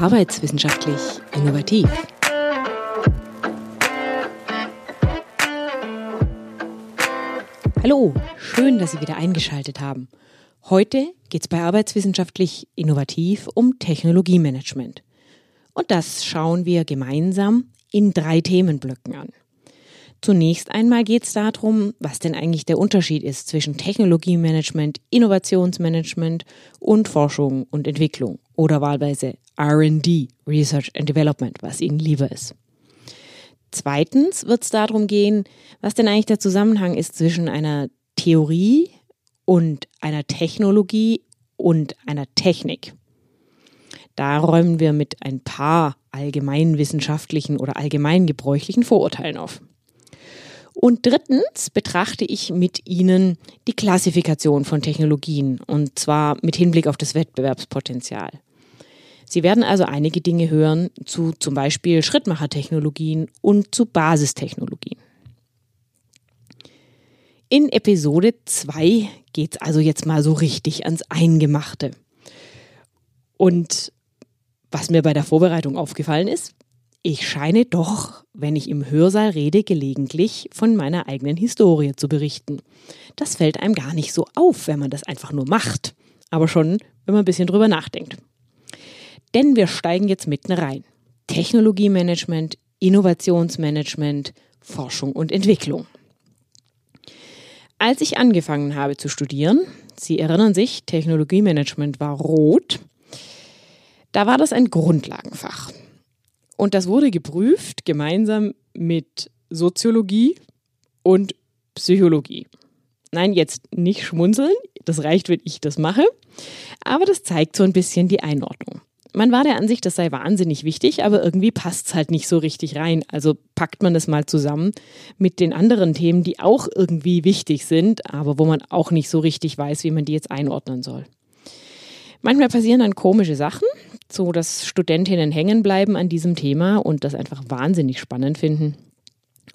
Arbeitswissenschaftlich innovativ. Hallo, schön, dass Sie wieder eingeschaltet haben. Heute geht es bei Arbeitswissenschaftlich innovativ um Technologiemanagement. Und das schauen wir gemeinsam in drei Themenblöcken an. Zunächst einmal geht es darum, was denn eigentlich der Unterschied ist zwischen Technologiemanagement, Innovationsmanagement und Forschung und Entwicklung oder wahlweise RD, Research and Development, was Ihnen lieber ist. Zweitens wird es darum gehen, was denn eigentlich der Zusammenhang ist zwischen einer Theorie und einer Technologie und einer Technik. Da räumen wir mit ein paar allgemeinwissenschaftlichen oder allgemeingebräuchlichen Vorurteilen auf. Und drittens betrachte ich mit Ihnen die Klassifikation von Technologien und zwar mit Hinblick auf das Wettbewerbspotenzial. Sie werden also einige Dinge hören zu zum Beispiel Schrittmachertechnologien und zu Basistechnologien. In Episode 2 geht es also jetzt mal so richtig ans Eingemachte. Und was mir bei der Vorbereitung aufgefallen ist, ich scheine doch, wenn ich im Hörsaal rede, gelegentlich von meiner eigenen Historie zu berichten. Das fällt einem gar nicht so auf, wenn man das einfach nur macht, aber schon, wenn man ein bisschen drüber nachdenkt. Denn wir steigen jetzt mitten rein. Technologiemanagement, Innovationsmanagement, Forschung und Entwicklung. Als ich angefangen habe zu studieren, Sie erinnern sich, Technologiemanagement war rot, da war das ein Grundlagenfach. Und das wurde geprüft gemeinsam mit Soziologie und Psychologie. Nein, jetzt nicht schmunzeln, das reicht, wenn ich das mache, aber das zeigt so ein bisschen die Einordnung. Man war der Ansicht, das sei wahnsinnig wichtig, aber irgendwie passt es halt nicht so richtig rein. Also packt man das mal zusammen mit den anderen Themen, die auch irgendwie wichtig sind, aber wo man auch nicht so richtig weiß, wie man die jetzt einordnen soll. Manchmal passieren dann komische Sachen, so dass Studentinnen hängen bleiben an diesem Thema und das einfach wahnsinnig spannend finden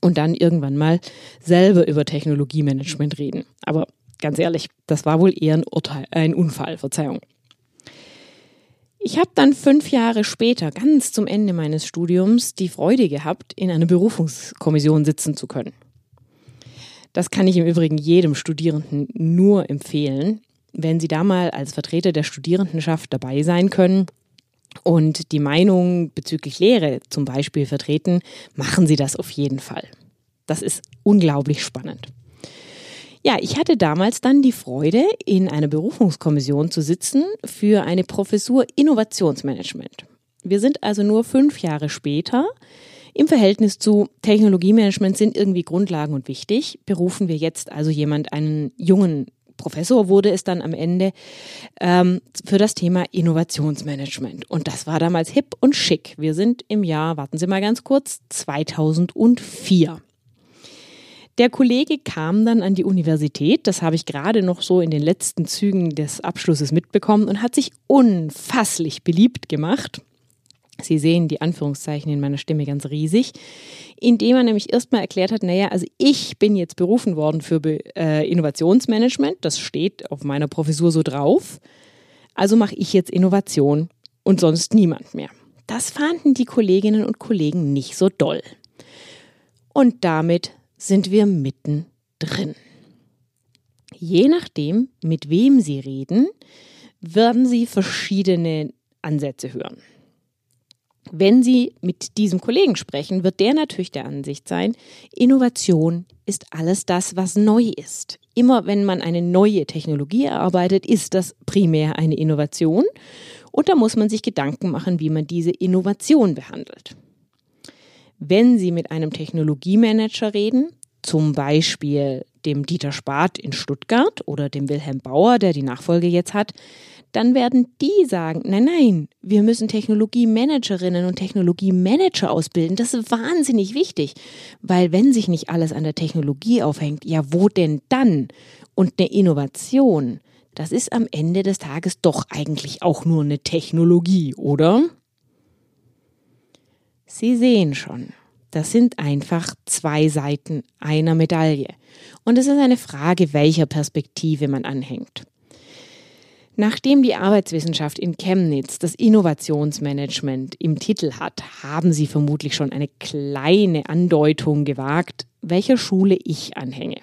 und dann irgendwann mal selber über Technologiemanagement reden. Aber ganz ehrlich, das war wohl eher ein, Urteil, ein Unfall, Verzeihung. Ich habe dann fünf Jahre später, ganz zum Ende meines Studiums, die Freude gehabt, in einer Berufungskommission sitzen zu können. Das kann ich im Übrigen jedem Studierenden nur empfehlen wenn Sie da mal als Vertreter der Studierendenschaft dabei sein können und die Meinung bezüglich Lehre zum Beispiel vertreten, machen Sie das auf jeden Fall. Das ist unglaublich spannend. Ja, ich hatte damals dann die Freude, in einer Berufungskommission zu sitzen für eine Professur Innovationsmanagement. Wir sind also nur fünf Jahre später. Im Verhältnis zu Technologiemanagement sind irgendwie Grundlagen und wichtig. Berufen wir jetzt also jemand, einen jungen Professor wurde es dann am Ende ähm, für das Thema Innovationsmanagement. Und das war damals hip und schick. Wir sind im Jahr, warten Sie mal ganz kurz, 2004. Der Kollege kam dann an die Universität, das habe ich gerade noch so in den letzten Zügen des Abschlusses mitbekommen und hat sich unfasslich beliebt gemacht. Sie sehen die Anführungszeichen in meiner Stimme ganz riesig, indem er nämlich erstmal erklärt hat, naja, also ich bin jetzt berufen worden für äh, Innovationsmanagement, das steht auf meiner Professur so drauf, also mache ich jetzt Innovation und sonst niemand mehr. Das fanden die Kolleginnen und Kollegen nicht so doll. Und damit sind wir mittendrin. Je nachdem, mit wem Sie reden, werden Sie verschiedene Ansätze hören. Wenn Sie mit diesem Kollegen sprechen, wird der natürlich der Ansicht sein, Innovation ist alles das, was neu ist. Immer wenn man eine neue Technologie erarbeitet, ist das primär eine Innovation. Und da muss man sich Gedanken machen, wie man diese Innovation behandelt. Wenn Sie mit einem Technologiemanager reden, zum Beispiel dem Dieter Spath in Stuttgart oder dem Wilhelm Bauer, der die Nachfolge jetzt hat, dann werden die sagen, nein, nein, wir müssen Technologiemanagerinnen und Technologiemanager ausbilden. Das ist wahnsinnig wichtig, weil wenn sich nicht alles an der Technologie aufhängt, ja, wo denn dann? Und eine Innovation, das ist am Ende des Tages doch eigentlich auch nur eine Technologie, oder? Sie sehen schon, das sind einfach zwei Seiten einer Medaille. Und es ist eine Frage, welcher Perspektive man anhängt. Nachdem die Arbeitswissenschaft in Chemnitz das Innovationsmanagement im Titel hat, haben Sie vermutlich schon eine kleine Andeutung gewagt, welcher Schule ich anhänge.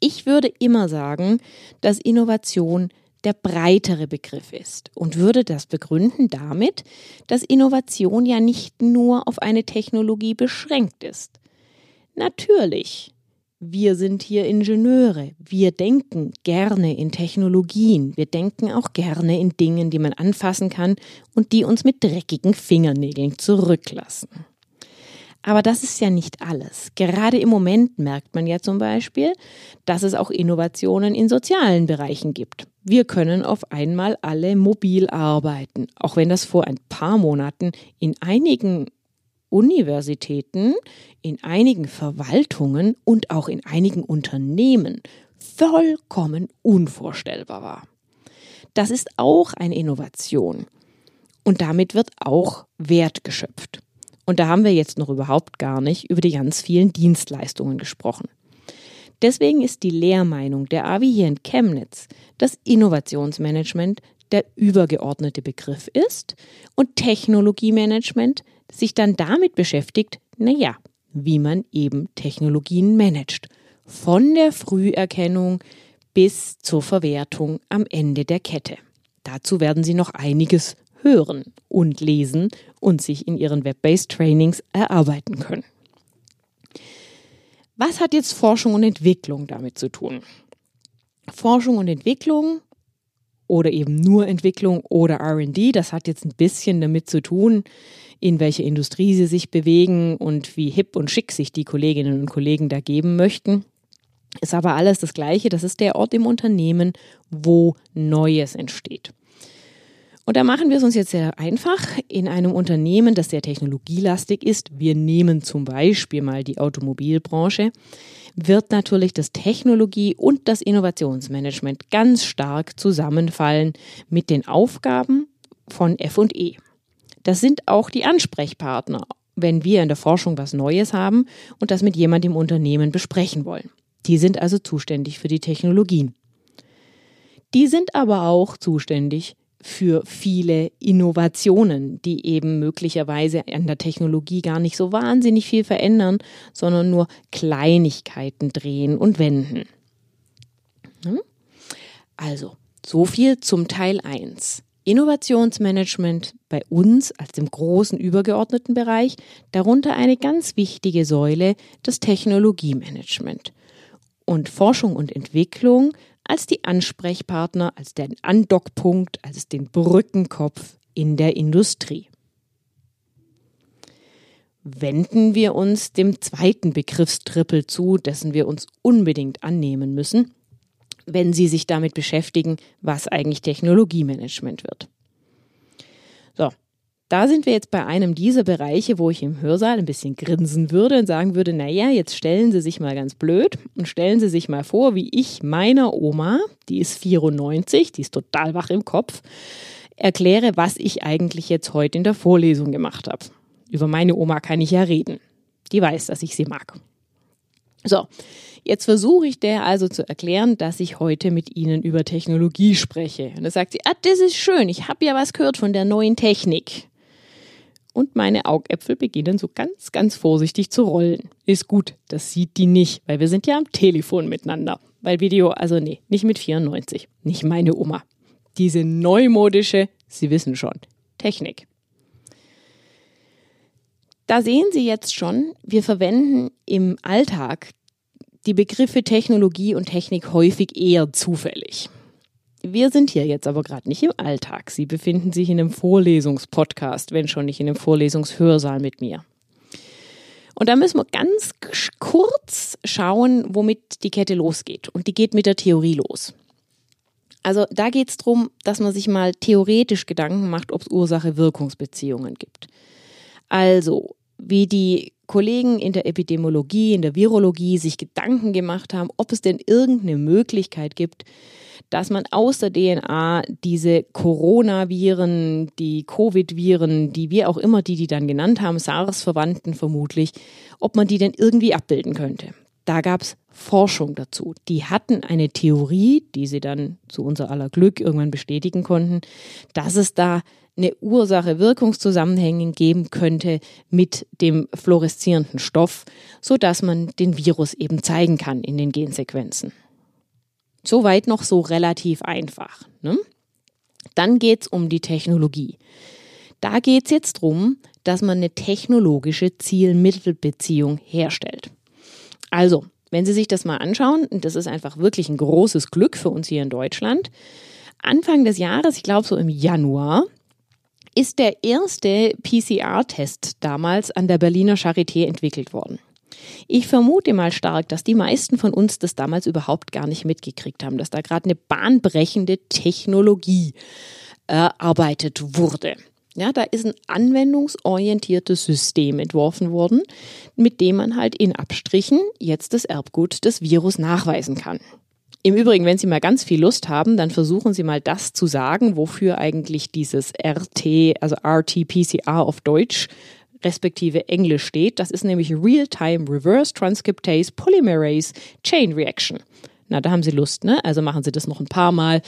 Ich würde immer sagen, dass Innovation der breitere Begriff ist und würde das begründen damit, dass Innovation ja nicht nur auf eine Technologie beschränkt ist. Natürlich wir sind hier Ingenieure. Wir denken gerne in Technologien. Wir denken auch gerne in Dingen, die man anfassen kann und die uns mit dreckigen Fingernägeln zurücklassen. Aber das ist ja nicht alles. Gerade im Moment merkt man ja zum Beispiel, dass es auch Innovationen in sozialen Bereichen gibt. Wir können auf einmal alle mobil arbeiten, auch wenn das vor ein paar Monaten in einigen Universitäten, in einigen Verwaltungen und auch in einigen Unternehmen vollkommen unvorstellbar war. Das ist auch eine Innovation. Und damit wird auch Wert geschöpft. Und da haben wir jetzt noch überhaupt gar nicht über die ganz vielen Dienstleistungen gesprochen. Deswegen ist die Lehrmeinung der AWI hier in Chemnitz, dass Innovationsmanagement der übergeordnete Begriff ist und Technologiemanagement sich dann damit beschäftigt, naja, wie man eben Technologien managt. Von der Früherkennung bis zur Verwertung am Ende der Kette. Dazu werden Sie noch einiges hören und lesen und sich in Ihren Web-based Trainings erarbeiten können. Was hat jetzt Forschung und Entwicklung damit zu tun? Forschung und Entwicklung oder eben nur Entwicklung oder RD, das hat jetzt ein bisschen damit zu tun, in welche Industrie sie sich bewegen und wie hip und schick sich die Kolleginnen und Kollegen da geben möchten. Ist aber alles das Gleiche. Das ist der Ort im Unternehmen, wo Neues entsteht. Und da machen wir es uns jetzt sehr einfach. In einem Unternehmen, das sehr technologielastig ist, wir nehmen zum Beispiel mal die Automobilbranche, wird natürlich das Technologie- und das Innovationsmanagement ganz stark zusammenfallen mit den Aufgaben von FE. Das sind auch die Ansprechpartner, wenn wir in der Forschung was Neues haben und das mit jemandem im Unternehmen besprechen wollen. Die sind also zuständig für die Technologien. Die sind aber auch zuständig für viele Innovationen, die eben möglicherweise an der Technologie gar nicht so wahnsinnig viel verändern, sondern nur Kleinigkeiten drehen und wenden. Hm? Also, so viel zum Teil 1. Innovationsmanagement bei uns als dem großen übergeordneten Bereich, darunter eine ganz wichtige Säule, das Technologiemanagement. Und Forschung und Entwicklung als die Ansprechpartner, als den Andockpunkt, als den Brückenkopf in der Industrie. Wenden wir uns dem zweiten Begriffstrippel zu, dessen wir uns unbedingt annehmen müssen, wenn Sie sich damit beschäftigen, was eigentlich Technologiemanagement wird. Da sind wir jetzt bei einem dieser Bereiche, wo ich im Hörsaal ein bisschen grinsen würde und sagen würde, naja, jetzt stellen Sie sich mal ganz blöd und stellen Sie sich mal vor, wie ich meiner Oma, die ist 94, die ist total wach im Kopf, erkläre, was ich eigentlich jetzt heute in der Vorlesung gemacht habe. Über meine Oma kann ich ja reden. Die weiß, dass ich sie mag. So, Jetzt versuche ich der also zu erklären, dass ich heute mit Ihnen über Technologie spreche. Und da sagt sie, ah, das ist schön, ich habe ja was gehört von der neuen Technik. Und meine Augäpfel beginnen so ganz, ganz vorsichtig zu rollen. Ist gut, das sieht die nicht, weil wir sind ja am Telefon miteinander. Weil Video, also nee, nicht mit 94, nicht meine Oma. Diese neumodische, Sie wissen schon, Technik. Da sehen Sie jetzt schon, wir verwenden im Alltag die Begriffe Technologie und Technik häufig eher zufällig. Wir sind hier jetzt aber gerade nicht im Alltag. Sie befinden sich in einem Vorlesungspodcast, wenn schon nicht in einem Vorlesungshörsaal mit mir. Und da müssen wir ganz kurz schauen, womit die Kette losgeht. Und die geht mit der Theorie los. Also da geht es darum, dass man sich mal theoretisch Gedanken macht, ob es Ursache-Wirkungsbeziehungen gibt. Also wie die Kollegen in der Epidemiologie, in der Virologie sich Gedanken gemacht haben, ob es denn irgendeine Möglichkeit gibt, dass man aus der DNA diese Coronaviren, die Covid-Viren, die wir auch immer, die die dann genannt haben, SARS-Verwandten vermutlich, ob man die denn irgendwie abbilden könnte. da gab es Forschung dazu. Die hatten eine Theorie, die sie dann zu unser aller Glück irgendwann bestätigen konnten, dass es da eine Ursache-Wirkungszusammenhänge geben könnte mit dem fluoreszierenden Stoff, so dass man den Virus eben zeigen kann in den Gensequenzen. Soweit noch so relativ einfach. Ne? Dann geht's um die Technologie. Da geht's jetzt drum, dass man eine technologische Ziel-Mittel-Beziehung herstellt. Also, wenn Sie sich das mal anschauen, und das ist einfach wirklich ein großes Glück für uns hier in Deutschland, Anfang des Jahres, ich glaube so im Januar, ist der erste PCR-Test damals an der Berliner Charité entwickelt worden. Ich vermute mal stark, dass die meisten von uns das damals überhaupt gar nicht mitgekriegt haben, dass da gerade eine bahnbrechende Technologie erarbeitet wurde. Ja, da ist ein anwendungsorientiertes System entworfen worden, mit dem man halt in Abstrichen jetzt das Erbgut des Virus nachweisen kann. Im Übrigen, wenn Sie mal ganz viel Lust haben, dann versuchen Sie mal das zu sagen, wofür eigentlich dieses RT, also RT-PCR auf Deutsch respektive Englisch steht. Das ist nämlich Real-Time Reverse Transcriptase Polymerase Chain Reaction. Na, da haben Sie Lust, ne? Also machen Sie das noch ein paar Mal.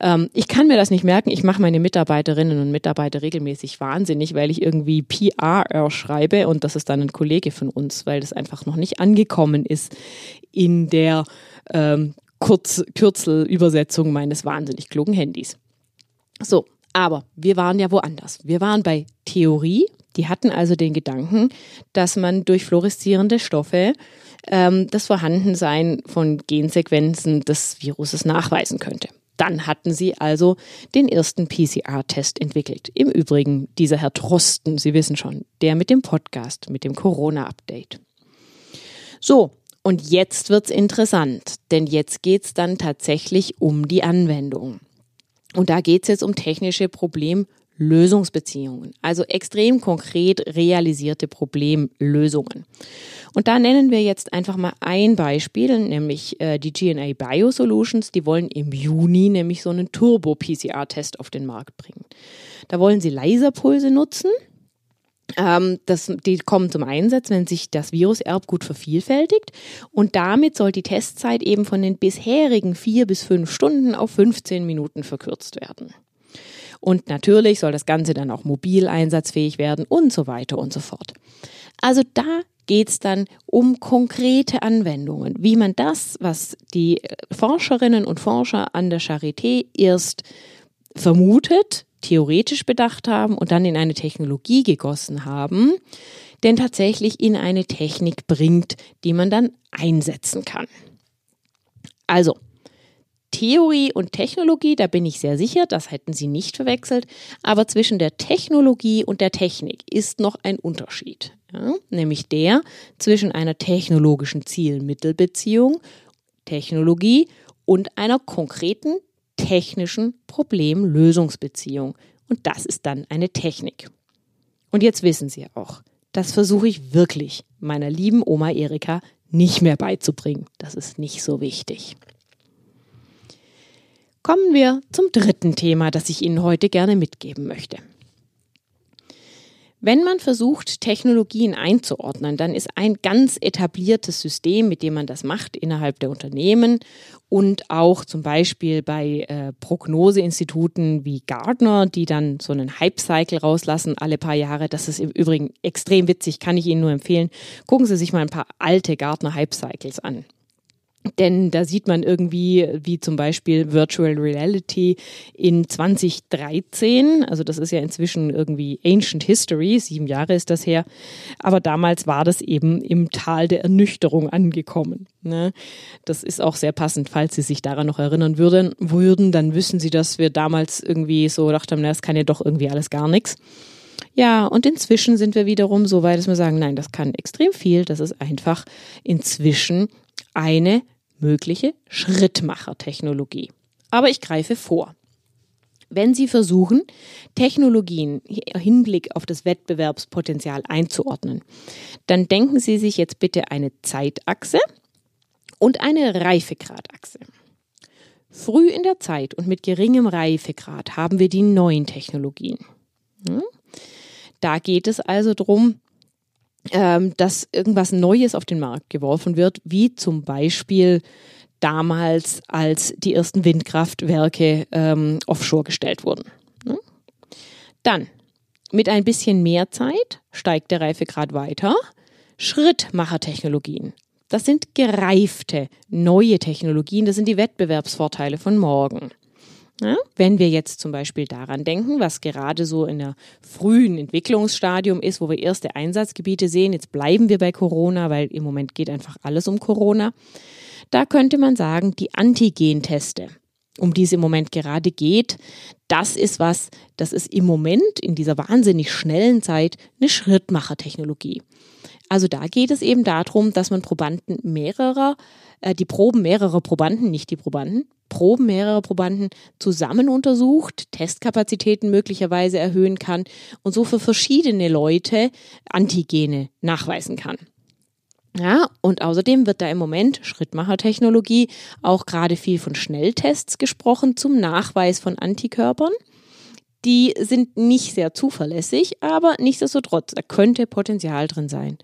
Ähm, ich kann mir das nicht merken. Ich mache meine Mitarbeiterinnen und Mitarbeiter regelmäßig wahnsinnig, weil ich irgendwie PR schreibe und das ist dann ein Kollege von uns, weil das einfach noch nicht angekommen ist in der ähm, Kurz Kürzelübersetzung meines wahnsinnig klugen Handys. So, aber wir waren ja woanders. Wir waren bei Theorie. Die hatten also den Gedanken, dass man durch fluoreszierende Stoffe ähm, das Vorhandensein von Gensequenzen des Viruses nachweisen könnte. Dann hatten sie also den ersten PCR-Test entwickelt. Im Übrigen dieser Herr Trosten, Sie wissen schon, der mit dem Podcast, mit dem Corona-Update. So, und jetzt wird's interessant, denn jetzt geht's dann tatsächlich um die Anwendung. Und da geht's jetzt um technische Problemlösungsbeziehungen, also extrem konkret realisierte Problemlösungen. Und da nennen wir jetzt einfach mal ein Beispiel, nämlich äh, die GNA Biosolutions. Die wollen im Juni nämlich so einen Turbo-PCR-Test auf den Markt bringen. Da wollen sie Laserpulse nutzen ähm, das, die kommen zum Einsatz, wenn sich das Viruserbgut vervielfältigt. Und damit soll die Testzeit eben von den bisherigen vier bis fünf Stunden auf 15 Minuten verkürzt werden. Und natürlich soll das Ganze dann auch mobil einsatzfähig werden und so weiter und so fort. Also da geht's dann um konkrete Anwendungen, wie man das, was die Forscherinnen und Forscher an der Charité erst vermutet, theoretisch bedacht haben und dann in eine Technologie gegossen haben, denn tatsächlich in eine Technik bringt, die man dann einsetzen kann. Also, Theorie und Technologie, da bin ich sehr sicher, das hätten Sie nicht verwechselt, aber zwischen der Technologie und der Technik ist noch ein Unterschied, ja? nämlich der zwischen einer technologischen Ziel-Mittel-Beziehung, Technologie und einer konkreten technischen Problemlösungsbeziehung. Und das ist dann eine Technik. Und jetzt wissen Sie auch, das versuche ich wirklich meiner lieben Oma Erika nicht mehr beizubringen. Das ist nicht so wichtig. Kommen wir zum dritten Thema, das ich Ihnen heute gerne mitgeben möchte. Wenn man versucht, Technologien einzuordnen, dann ist ein ganz etabliertes System, mit dem man das macht innerhalb der Unternehmen und auch zum Beispiel bei äh, Prognoseinstituten wie Gartner, die dann so einen Hype-Cycle rauslassen alle paar Jahre. Das ist im Übrigen extrem witzig, kann ich Ihnen nur empfehlen. Gucken Sie sich mal ein paar alte Gartner Hype-Cycles an. Denn da sieht man irgendwie, wie zum Beispiel Virtual Reality in 2013, also das ist ja inzwischen irgendwie Ancient History, sieben Jahre ist das her, aber damals war das eben im Tal der Ernüchterung angekommen. Ne? Das ist auch sehr passend, falls Sie sich daran noch erinnern würden, würden, dann wissen Sie, dass wir damals irgendwie so gedacht haben, na, das kann ja doch irgendwie alles gar nichts. Ja, und inzwischen sind wir wiederum so weit, dass wir sagen, nein, das kann extrem viel. Das ist einfach inzwischen eine mögliche Schrittmachertechnologie. Aber ich greife vor. Wenn Sie versuchen, Technologien im Hinblick auf das Wettbewerbspotenzial einzuordnen, dann denken Sie sich jetzt bitte eine Zeitachse und eine Reifegradachse. Früh in der Zeit und mit geringem Reifegrad haben wir die neuen Technologien. Hm? Da geht es also darum, ähm, dass irgendwas Neues auf den Markt geworfen wird, wie zum Beispiel damals, als die ersten Windkraftwerke ähm, offshore gestellt wurden. Ne? Dann, mit ein bisschen mehr Zeit steigt der Reifegrad weiter. Schrittmachertechnologien. Das sind gereifte, neue Technologien, das sind die Wettbewerbsvorteile von morgen. Ja, wenn wir jetzt zum Beispiel daran denken, was gerade so in der frühen Entwicklungsstadium ist, wo wir erste Einsatzgebiete sehen, jetzt bleiben wir bei Corona, weil im Moment geht einfach alles um Corona. Da könnte man sagen, die Antigenteste, um die es im Moment gerade geht, das ist was, das ist im Moment in dieser wahnsinnig schnellen Zeit eine Schrittmachertechnologie. Also da geht es eben darum, dass man Probanden mehrerer, äh, die Proben mehrerer Probanden, nicht die Probanden, Proben mehrerer Probanden zusammen untersucht, Testkapazitäten möglicherweise erhöhen kann und so für verschiedene Leute Antigene nachweisen kann. Ja, und außerdem wird da im Moment Schrittmachertechnologie auch gerade viel von Schnelltests gesprochen zum Nachweis von Antikörpern. Die sind nicht sehr zuverlässig, aber nichtsdestotrotz, da könnte Potenzial drin sein.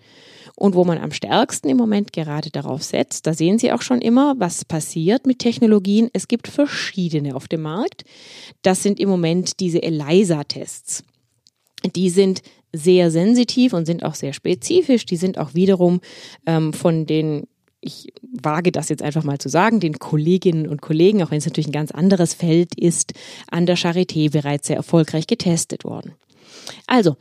Und wo man am stärksten im Moment gerade darauf setzt, da sehen Sie auch schon immer, was passiert mit Technologien. Es gibt verschiedene auf dem Markt. Das sind im Moment diese ELISA-Tests. Die sind sehr sensitiv und sind auch sehr spezifisch. Die sind auch wiederum ähm, von den ich wage das jetzt einfach mal zu sagen, den Kolleginnen und Kollegen, auch wenn es natürlich ein ganz anderes Feld ist, an der Charité bereits sehr erfolgreich getestet worden. Also,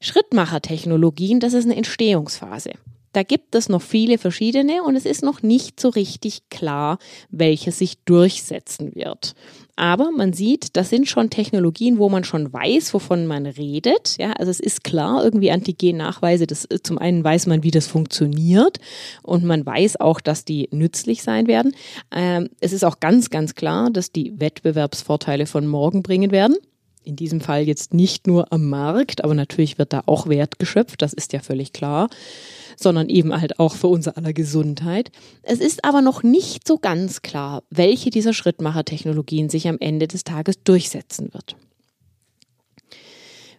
Schrittmachertechnologien, das ist eine Entstehungsphase. Da gibt es noch viele verschiedene und es ist noch nicht so richtig klar, welche sich durchsetzen wird. Aber man sieht, das sind schon Technologien, wo man schon weiß, wovon man redet. Ja, also es ist klar, irgendwie Antigen-Nachweise, das, zum einen weiß man, wie das funktioniert und man weiß auch, dass die nützlich sein werden. Ähm, es ist auch ganz, ganz klar, dass die Wettbewerbsvorteile von morgen bringen werden in diesem Fall jetzt nicht nur am Markt, aber natürlich wird da auch Wert geschöpft, das ist ja völlig klar, sondern eben halt auch für unser aller Gesundheit. Es ist aber noch nicht so ganz klar, welche dieser Schrittmachertechnologien sich am Ende des Tages durchsetzen wird.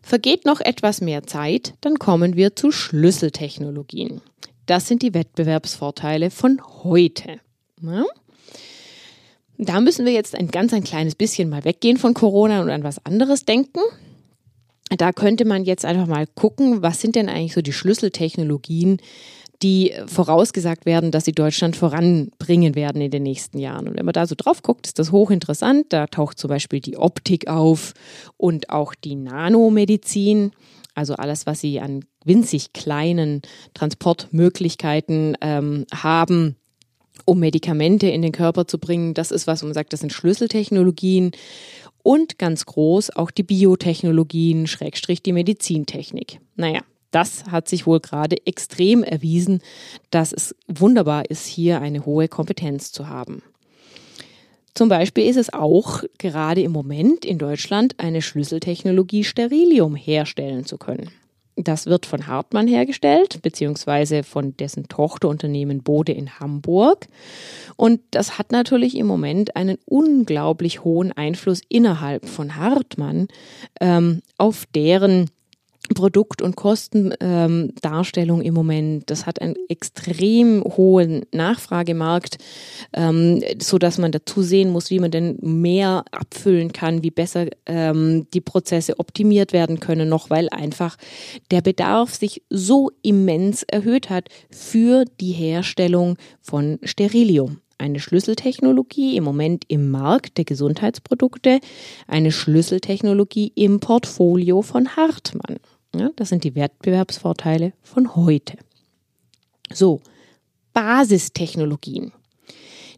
Vergeht noch etwas mehr Zeit, dann kommen wir zu Schlüsseltechnologien. Das sind die Wettbewerbsvorteile von heute. Ja? Da müssen wir jetzt ein ganz ein kleines bisschen mal weggehen von Corona und an was anderes denken. Da könnte man jetzt einfach mal gucken, was sind denn eigentlich so die Schlüsseltechnologien, die vorausgesagt werden, dass sie Deutschland voranbringen werden in den nächsten Jahren. Und wenn man da so drauf guckt, ist das hochinteressant. Da taucht zum Beispiel die Optik auf und auch die Nanomedizin, also alles, was sie an winzig kleinen Transportmöglichkeiten ähm, haben um Medikamente in den Körper zu bringen. Das ist was, wo man sagt, das sind Schlüsseltechnologien. Und ganz groß auch die Biotechnologien, Schrägstrich die Medizintechnik. Naja, das hat sich wohl gerade extrem erwiesen, dass es wunderbar ist, hier eine hohe Kompetenz zu haben. Zum Beispiel ist es auch gerade im Moment in Deutschland eine Schlüsseltechnologie, Sterilium herstellen zu können. Das wird von Hartmann hergestellt, beziehungsweise von dessen Tochterunternehmen Bode in Hamburg. Und das hat natürlich im Moment einen unglaublich hohen Einfluss innerhalb von Hartmann ähm, auf deren Produkt- und Kostendarstellung im Moment. Das hat einen extrem hohen Nachfragemarkt, ähm, so dass man dazu sehen muss, wie man denn mehr abfüllen kann, wie besser ähm, die Prozesse optimiert werden können, noch weil einfach der Bedarf sich so immens erhöht hat für die Herstellung von Sterilium eine Schlüsseltechnologie im Moment im Markt der Gesundheitsprodukte, eine Schlüsseltechnologie im Portfolio von Hartmann. Ja, das sind die Wettbewerbsvorteile von heute. So, Basistechnologien.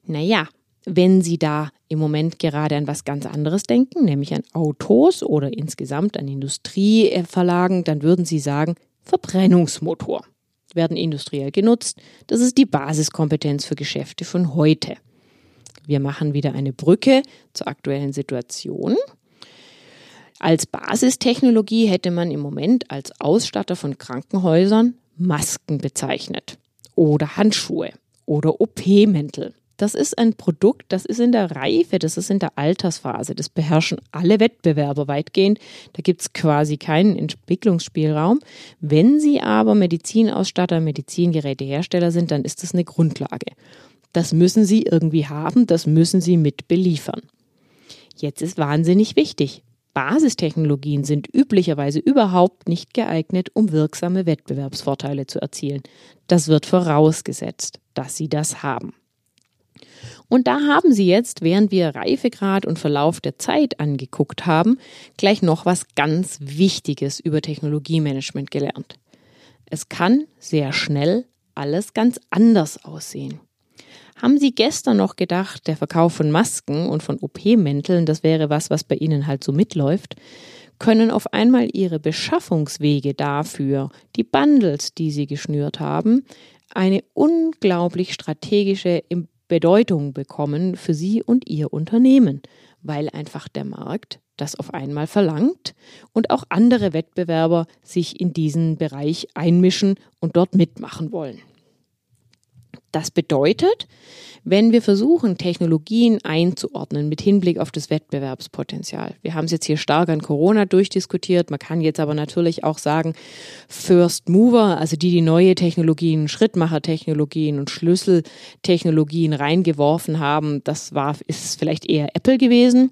Naja, wenn Sie da im Moment gerade an was ganz anderes denken, nämlich an Autos oder insgesamt an Industrieverlagen, dann würden Sie sagen, Verbrennungsmotor werden industriell genutzt. Das ist die Basiskompetenz für Geschäfte von heute. Wir machen wieder eine Brücke zur aktuellen Situation. Als Basistechnologie hätte man im Moment als Ausstatter von Krankenhäusern Masken bezeichnet oder Handschuhe oder OP-Mäntel Das ist ein Produkt, das ist in der Reife, das ist in der Altersphase. Das beherrschen alle Wettbewerber weitgehend. Da gibt es quasi keinen Entwicklungsspielraum. Wenn sie aber Medizinausstatter, Medizingerätehersteller sind, dann ist das eine Grundlage. Das müssen sie irgendwie haben, das müssen sie mit beliefern. Jetzt ist wahnsinnig wichtig. Basistechnologien sind üblicherweise überhaupt nicht geeignet, um wirksame Wettbewerbsvorteile zu erzielen. Das wird vorausgesetzt, dass sie das haben. Und da haben Sie jetzt, während wir Reifegrad und Verlauf der Zeit angeguckt haben, gleich noch was ganz Wichtiges über Technologiemanagement gelernt. Es kann sehr schnell alles ganz anders aussehen. Haben Sie gestern noch gedacht, der Verkauf von Masken und von OP-Mänteln, das wäre was, was bei Ihnen halt so mitläuft? Können auf einmal Ihre Beschaffungswege dafür, die Bundles, die Sie geschnürt haben, eine unglaublich strategische Bedeutung bekommen für Sie und Ihr Unternehmen, weil einfach der Markt das auf einmal verlangt und auch andere Wettbewerber sich in diesen Bereich einmischen und dort mitmachen wollen. Das bedeutet, wenn wir versuchen, Technologien einzuordnen mit Hinblick auf das Wettbewerbspotenzial. Wir haben es jetzt hier stark an Corona durchdiskutiert. Man kann jetzt aber natürlich auch sagen, First Mover, also die, die neue Technologien, Schrittmachertechnologien und Schlüsseltechnologien reingeworfen haben, das war, ist vielleicht eher Apple gewesen.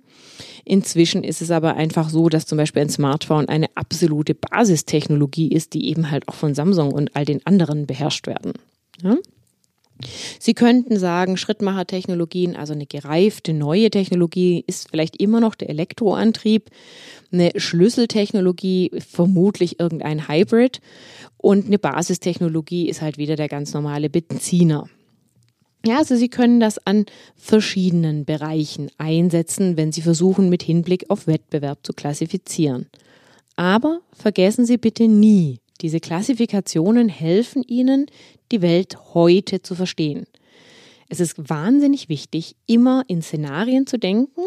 Inzwischen ist es aber einfach so, dass zum Beispiel ein Smartphone eine absolute Basistechnologie ist, die eben halt auch von Samsung und all den anderen beherrscht werden. Ja? Sie könnten sagen, Schrittmachertechnologien, also eine gereifte neue Technologie ist vielleicht immer noch der Elektroantrieb, eine Schlüsseltechnologie vermutlich irgendein Hybrid und eine Basistechnologie ist halt wieder der ganz normale Benziner. Ja, also Sie können das an verschiedenen Bereichen einsetzen, wenn Sie versuchen, mit Hinblick auf Wettbewerb zu klassifizieren. Aber vergessen Sie bitte nie, diese Klassifikationen helfen Ihnen, die Welt heute zu verstehen. Es ist wahnsinnig wichtig, immer in Szenarien zu denken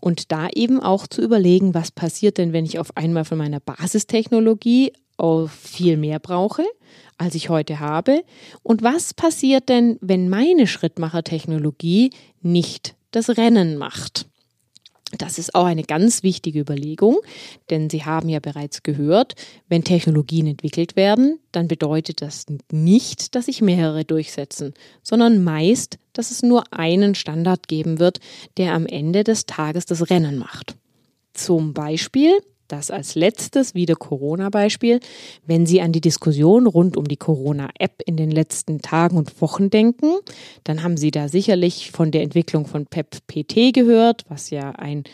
und da eben auch zu überlegen, was passiert denn, wenn ich auf einmal von meiner Basistechnologie viel mehr brauche, als ich heute habe? Und was passiert denn, wenn meine Schrittmachertechnologie nicht das Rennen macht? Das ist auch eine ganz wichtige Überlegung, denn Sie haben ja bereits gehört, wenn Technologien entwickelt werden, dann bedeutet das nicht, dass sich mehrere durchsetzen, sondern meist, dass es nur einen Standard geben wird, der am Ende des Tages das Rennen macht. Zum Beispiel das als letztes wieder Corona-Beispiel. Wenn Sie an die Diskussion rund um die Corona-App in den letzten Tagen und Wochen denken, dann haben Sie da sicherlich von der Entwicklung von PEP-PT gehört, was ja ein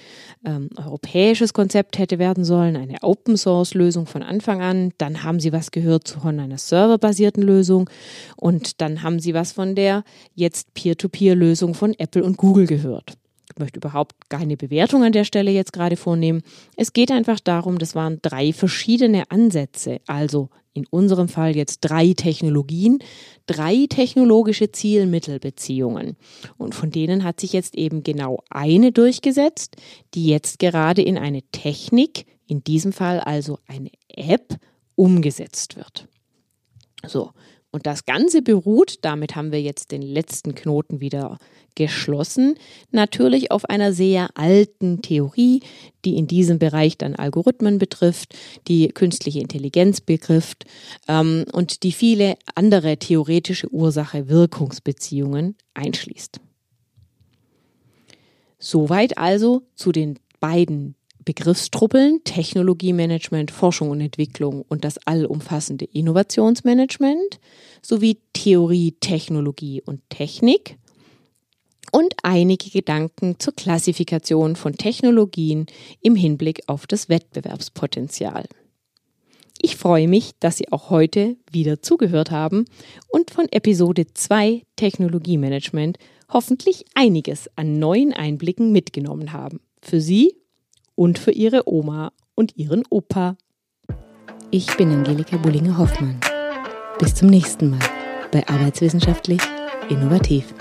ähm, europäisches Konzept hätte werden sollen, eine Open-Source-Lösung von Anfang an. Dann haben Sie was gehört von einer serverbasierten Lösung und dann haben Sie was von der jetzt Peer-to-Peer-Lösung von Apple und Google gehört. Ich möchte überhaupt keine Bewertung an der Stelle jetzt gerade vornehmen. Es geht einfach darum, das waren drei verschiedene Ansätze. Also in unserem Fall jetzt drei Technologien, drei technologische Zielmittelbeziehungen. Und von denen hat sich jetzt eben genau eine durchgesetzt, die jetzt gerade in eine Technik, in diesem Fall also eine App, umgesetzt wird. So, und das Ganze beruht, damit haben wir jetzt den letzten Knoten wieder geschlossen, natürlich auf einer sehr alten Theorie, die in diesem Bereich dann Algorithmen betrifft, die künstliche Intelligenz betrifft ähm, und die viele andere theoretische Ursache-Wirkungsbeziehungen einschließt. Soweit also zu den beiden Begriffstruppeln Technologiemanagement, Forschung und Entwicklung und das allumfassende Innovationsmanagement sowie Theorie, Technologie und Technik und einige Gedanken zur Klassifikation von Technologien im Hinblick auf das Wettbewerbspotenzial. Ich freue mich, dass Sie auch heute wieder zugehört haben und von Episode 2 Technologiemanagement hoffentlich einiges an neuen Einblicken mitgenommen haben. Für Sie und für ihre Oma und ihren Opa. Ich bin Angelika Bullinger-Hoffmann. Bis zum nächsten Mal bei Arbeitswissenschaftlich Innovativ.